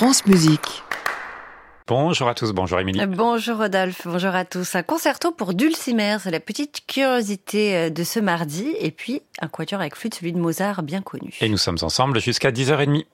France Musique. Bonjour à tous, bonjour Émilie. Bonjour Rodolphe, bonjour à tous. Un concerto pour Dulcimer, c'est la petite curiosité euh, de ce mardi. Et puis un quatuor avec flûte, celui de Mozart, bien connu. Et nous sommes ensemble jusqu'à 10h30.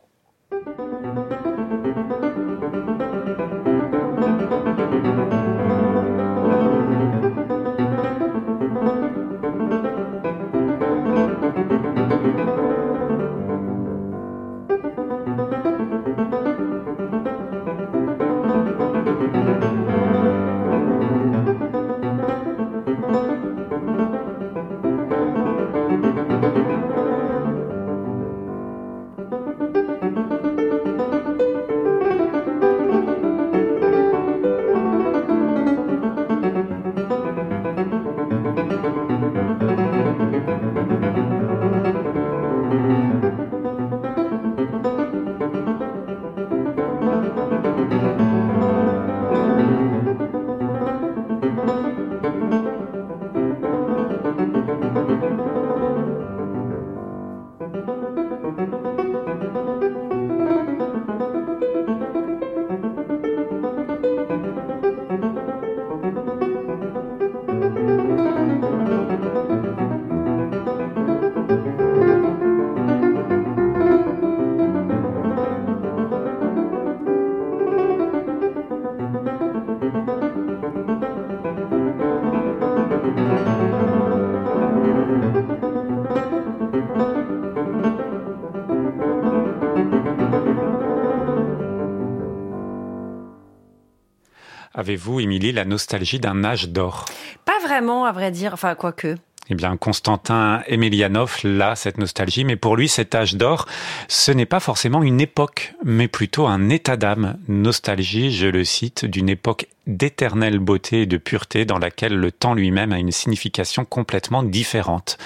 Avez-vous, Émilie, la nostalgie d'un âge d'or? Pas vraiment, à vrai dire, enfin, quoique. Eh bien, Constantin Emelianov l'a, cette nostalgie, mais pour lui, cet âge d'or, ce n'est pas forcément une époque, mais plutôt un état d'âme. Nostalgie, je le cite, d'une époque d'éternelle beauté et de pureté dans laquelle le temps lui-même a une signification complètement différente.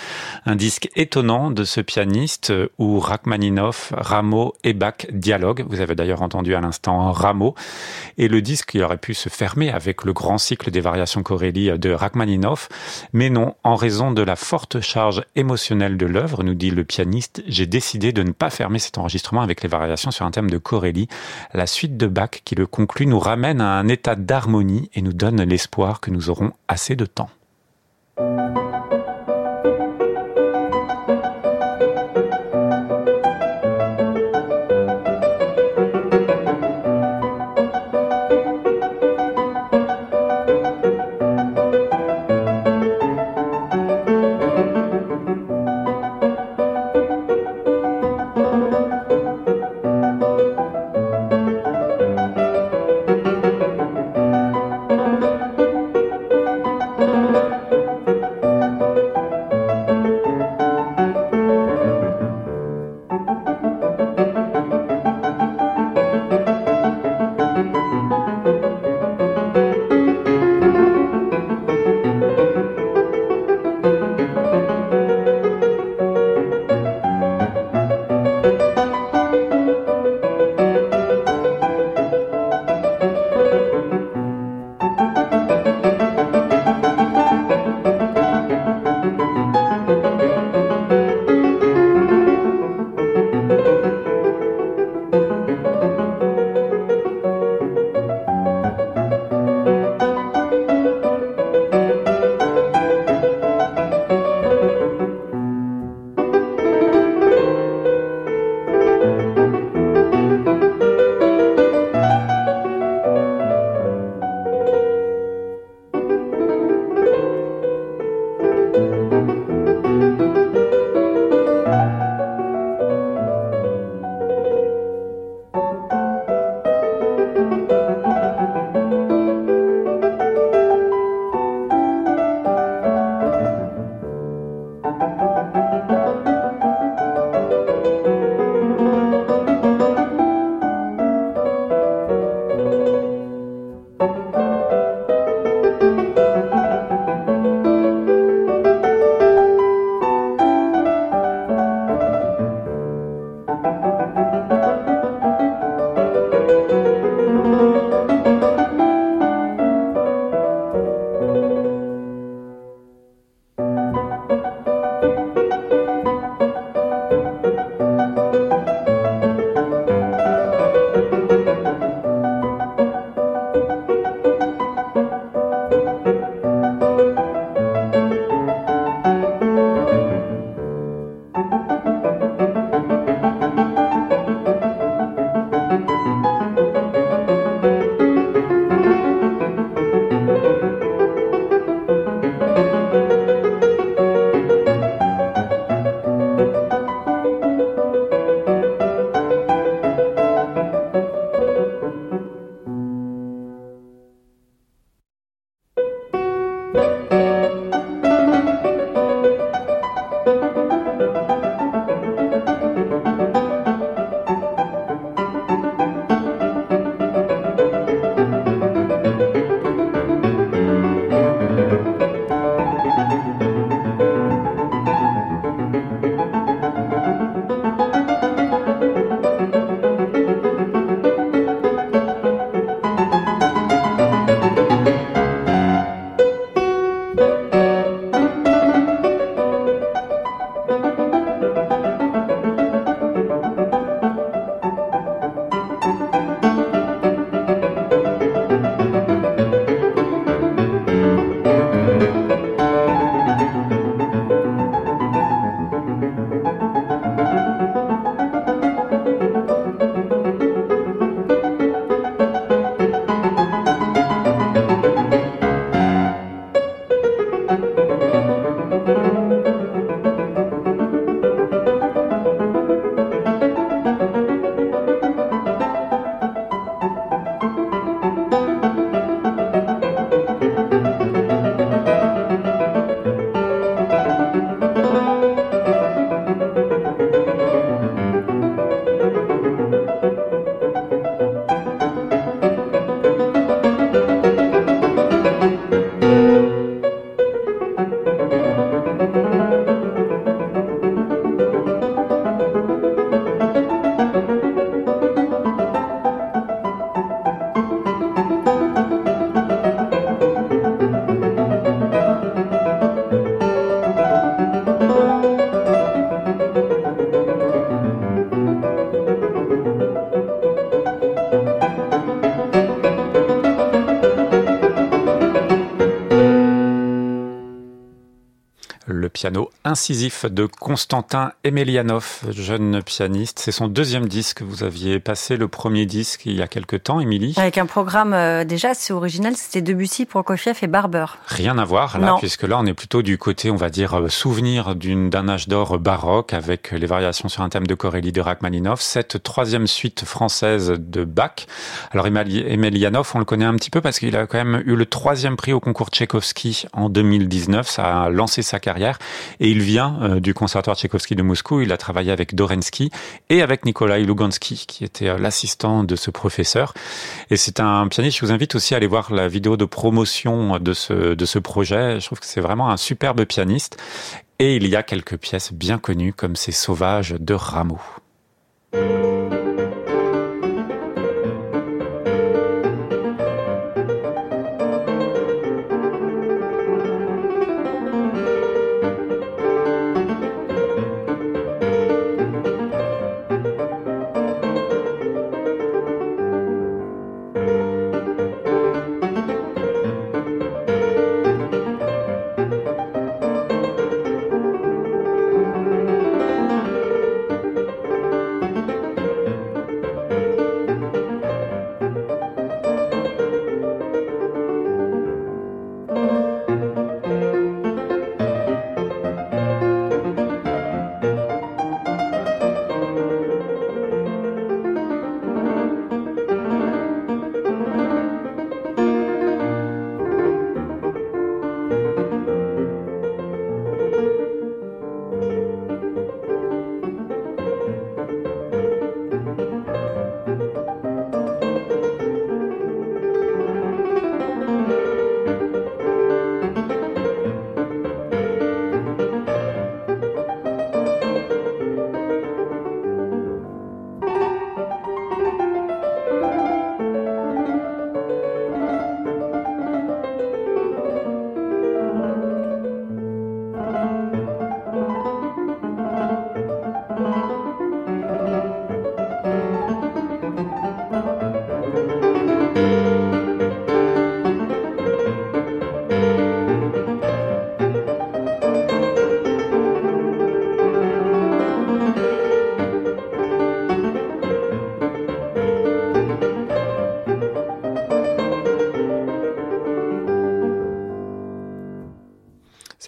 Un disque étonnant de ce pianiste où Rachmaninoff, Rameau et Bach dialoguent. Vous avez d'ailleurs entendu à l'instant Rameau. Et le disque, il aurait pu se fermer avec le grand cycle des variations Corelli de Rachmaninoff. Mais non, en raison de la forte charge émotionnelle de l'œuvre, nous dit le pianiste, j'ai décidé de ne pas fermer cet enregistrement avec les variations sur un thème de Corelli. La suite de Bach qui le conclut nous ramène à un état d'harmonie et nous donne l'espoir que nous aurons assez de temps. Piano incisif de Constantin Emelianov, jeune pianiste. C'est son deuxième disque. Vous aviez passé le premier disque il y a quelque temps, Émilie? Avec un programme euh, déjà assez original, c'était Debussy, Prokofiev et Barber. Rien à voir là, puisque là on est plutôt du côté, on va dire, euh, souvenir d'un âge d'or baroque avec les variations sur un thème de Corélie de Rachmaninoff. Cette troisième suite française de Bach. Alors Emelianov, on le connaît un petit peu parce qu'il a quand même eu le troisième prix au concours Tchaïkovski en 2019. Ça a lancé sa carrière. Et il vient euh, du conservatoire Tchaïkovski de Moscou. Il a travaillé avec Dorensky et avec Nikolai Lugansky, qui était euh, l'assistant de ce professeur. Et c'est un pianiste. Je vous invite aussi à aller voir la vidéo de promotion de ce, de ce projet. Je trouve que c'est vraiment un superbe pianiste. Et il y a quelques pièces bien connues comme ces Sauvages de Rameau.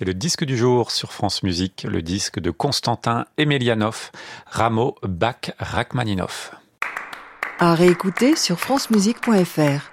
C'est le disque du jour sur France Musique, le disque de Constantin Emelianov, Rameau, Bach, Rachmaninoff. À réécouter sur francemusique.fr.